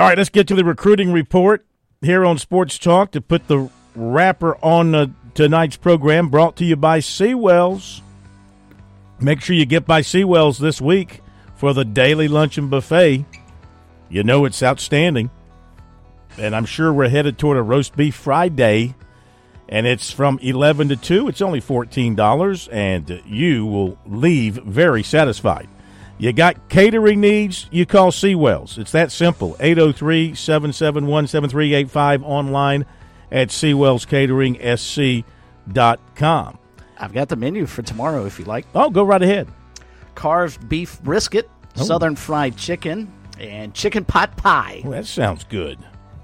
All right, let's get to the recruiting report here on Sports Talk to put the wrapper on uh, tonight's program. Brought to you by Seawells. Make sure you get by Seawells this week for the daily luncheon buffet. You know it's outstanding. And I'm sure we're headed toward a roast beef Friday. And it's from 11 to 2. It's only $14, and you will leave very satisfied. You got catering needs, you call Seawells. It's that simple. 803 771 7385 online at SeawellsCateringSC.com. I've got the menu for tomorrow if you like. Oh, go right ahead. Carved beef brisket, Oh. southern fried chicken, and chicken pot pie. That sounds good.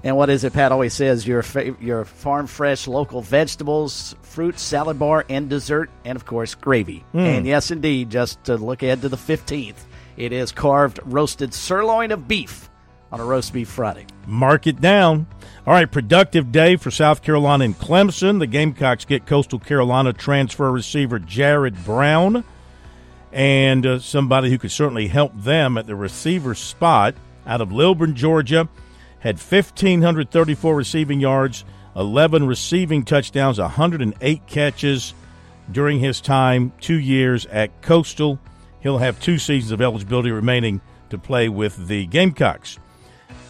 And what is it? Pat always says your fa- your farm fresh local vegetables, fruit, salad bar, and dessert, and of course gravy. Hmm. And yes, indeed, just to look ahead to the fifteenth, it is carved roasted sirloin of beef on a roast beef Friday. Mark it down. All right, productive day for South Carolina and Clemson. The Gamecocks get Coastal Carolina transfer receiver Jared Brown and uh, somebody who could certainly help them at the receiver spot out of Lilburn, Georgia. Had 1,534 receiving yards, 11 receiving touchdowns, 108 catches during his time, two years at Coastal. He'll have two seasons of eligibility remaining to play with the Gamecocks.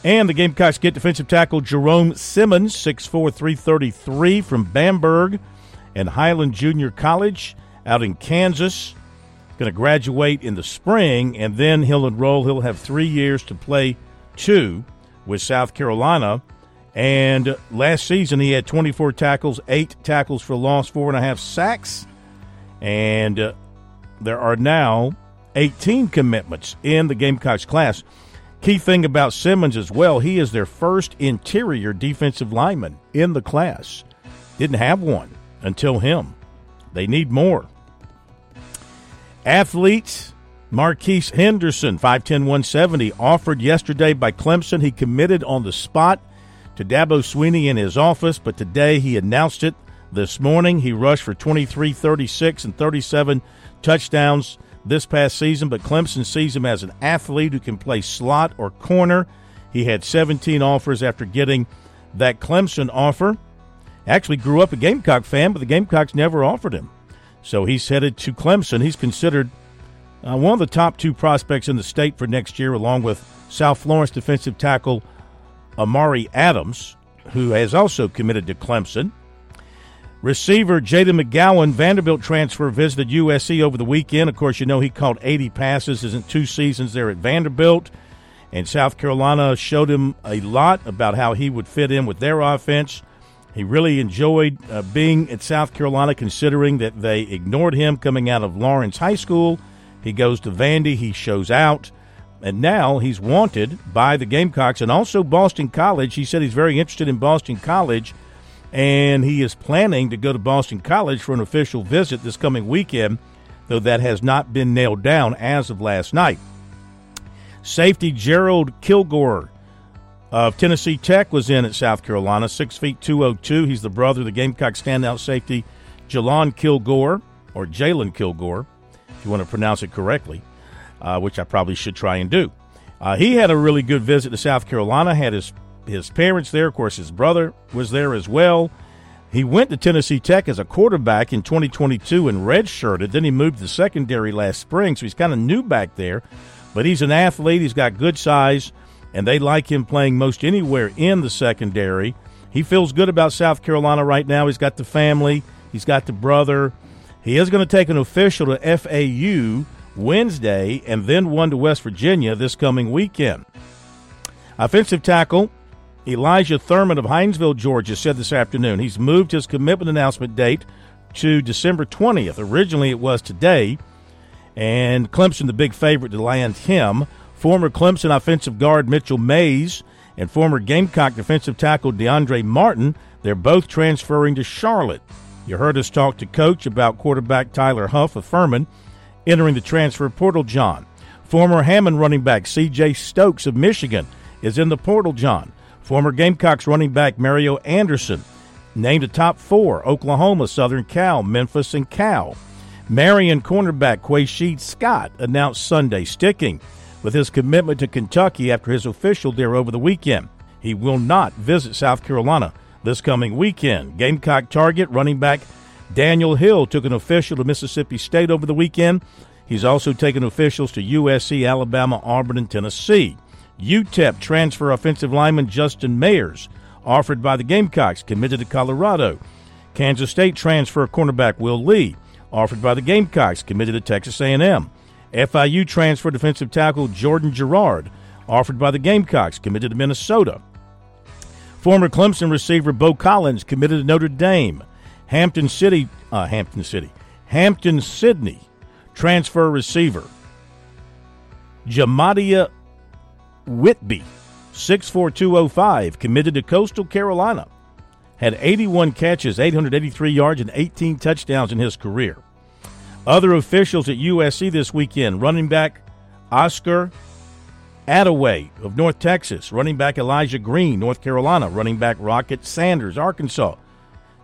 And the Gamecocks get defensive tackle Jerome Simmons, 6'4", 333 from Bamberg and Highland Junior College out in Kansas. Going to graduate in the spring, and then he'll enroll. He'll have three years to play two with South Carolina. And last season, he had 24 tackles, eight tackles for loss, four and a half sacks. And uh, there are now 18 commitments in the Gamecocks class. Key thing about Simmons as well, he is their first interior defensive lineman in the class. Didn't have one until him. They need more. Athletes, Marquise Henderson, 5'10, 170, offered yesterday by Clemson. He committed on the spot to Dabo Swinney in his office, but today he announced it this morning. He rushed for 23, 36, and 37 touchdowns this past season, but Clemson sees him as an athlete who can play slot or corner. He had 17 offers after getting that Clemson offer. Actually, grew up a Gamecock fan, but the Gamecocks never offered him. So he's headed to Clemson. He's considered uh, one of the top two prospects in the state for next year, along with South Florence defensive tackle Amari Adams, who has also committed to Clemson. Receiver Jaden McGowan, Vanderbilt transfer, visited USC over the weekend. Of course, you know he caught 80 passes in two seasons there at Vanderbilt. And South Carolina showed him a lot about how he would fit in with their offense. He really enjoyed uh, being at South Carolina, considering that they ignored him coming out of Lawrence High School. He goes to Vandy, he shows out, and now he's wanted by the Gamecocks and also Boston College. He said he's very interested in Boston College, and he is planning to go to Boston College for an official visit this coming weekend, though that has not been nailed down as of last night. Safety Gerald Kilgore of Tennessee Tech was in at South Carolina, six feet two oh two. He's the brother of the Gamecock standout safety, Jalon Kilgore or Jalen Kilgore, if you want to pronounce it correctly, uh, which I probably should try and do. Uh, he had a really good visit to South Carolina. Had his his parents there, of course. His brother was there as well. He went to Tennessee Tech as a quarterback in 2022 and redshirted. Then he moved to secondary last spring, so he's kind of new back there. But he's an athlete. He's got good size and they like him playing most anywhere in the secondary. He feels good about South Carolina right now. He's got the family, he's got the brother. He is going to take an official to FAU Wednesday and then one to West Virginia this coming weekend. Offensive tackle Elijah Thurman of Hinesville, Georgia, said this afternoon he's moved his commitment announcement date to December 20th. Originally, it was today, and Clemson, the big favorite to land him. Former Clemson offensive guard Mitchell Mayes and former Gamecock defensive tackle DeAndre Martin, they're both transferring to Charlotte. You heard us talk to coach about quarterback Tyler Huff of Furman entering the transfer portal, John. Former Hammond running back C.J. Stokes of Michigan is in the portal, John. Former Gamecocks running back Mario Anderson named a top four Oklahoma, Southern Cal, Memphis, and Cal. Marion cornerback Quaysheed Scott announced Sunday sticking with his commitment to Kentucky after his official there over the weekend. He will not visit South Carolina this coming weekend. Gamecock target running back Daniel Hill took an official to Mississippi State over the weekend. He's also taken officials to USC, Alabama, Auburn, and Tennessee. UTEP transfer offensive lineman Justin Mayers, offered by the Gamecocks, committed to Colorado. Kansas State transfer cornerback Will Lee, offered by the Gamecocks, committed to Texas A&M. FIU transfer defensive tackle Jordan Gerard, offered by the Gamecocks, committed to Minnesota. Former Clemson receiver Beaux Collins committed to Notre Dame. Hampton City, uh, Hampton City, Hampden-Sydney transfer receiver Jamadia Whitby, 64205, committed to Coastal Carolina. Had 81 catches, 883 yards, and 18 touchdowns in his career. Other officials at USC this weekend running back Oscar Adaway of North Texas, running back Elijah Green, North Carolina, running back Rocket Sanders, Arkansas,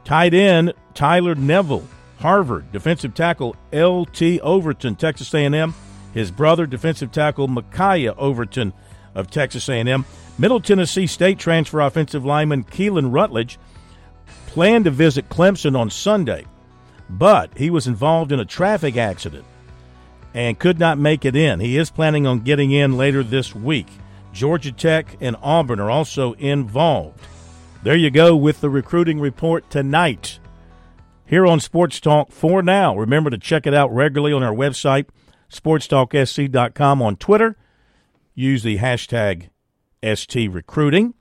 tight end Tyler Neville, Harvard, defensive tackle L.T. Overton, Texas A&M, his brother, defensive tackle Micaiah Overton of Texas A&M, Middle Tennessee State transfer offensive lineman Keelan Rutledge planned to visit Clemson on Sunday, but he was involved in a traffic accident and could not make it in. He is planning on getting in later this week. Georgia Tech and Auburn are also involved. There you go with the recruiting report tonight. Here on Sports Talk for now. Remember to check it out regularly on our website, sportstalksc.com on Twitter. Use the hashtag ST Recruiting.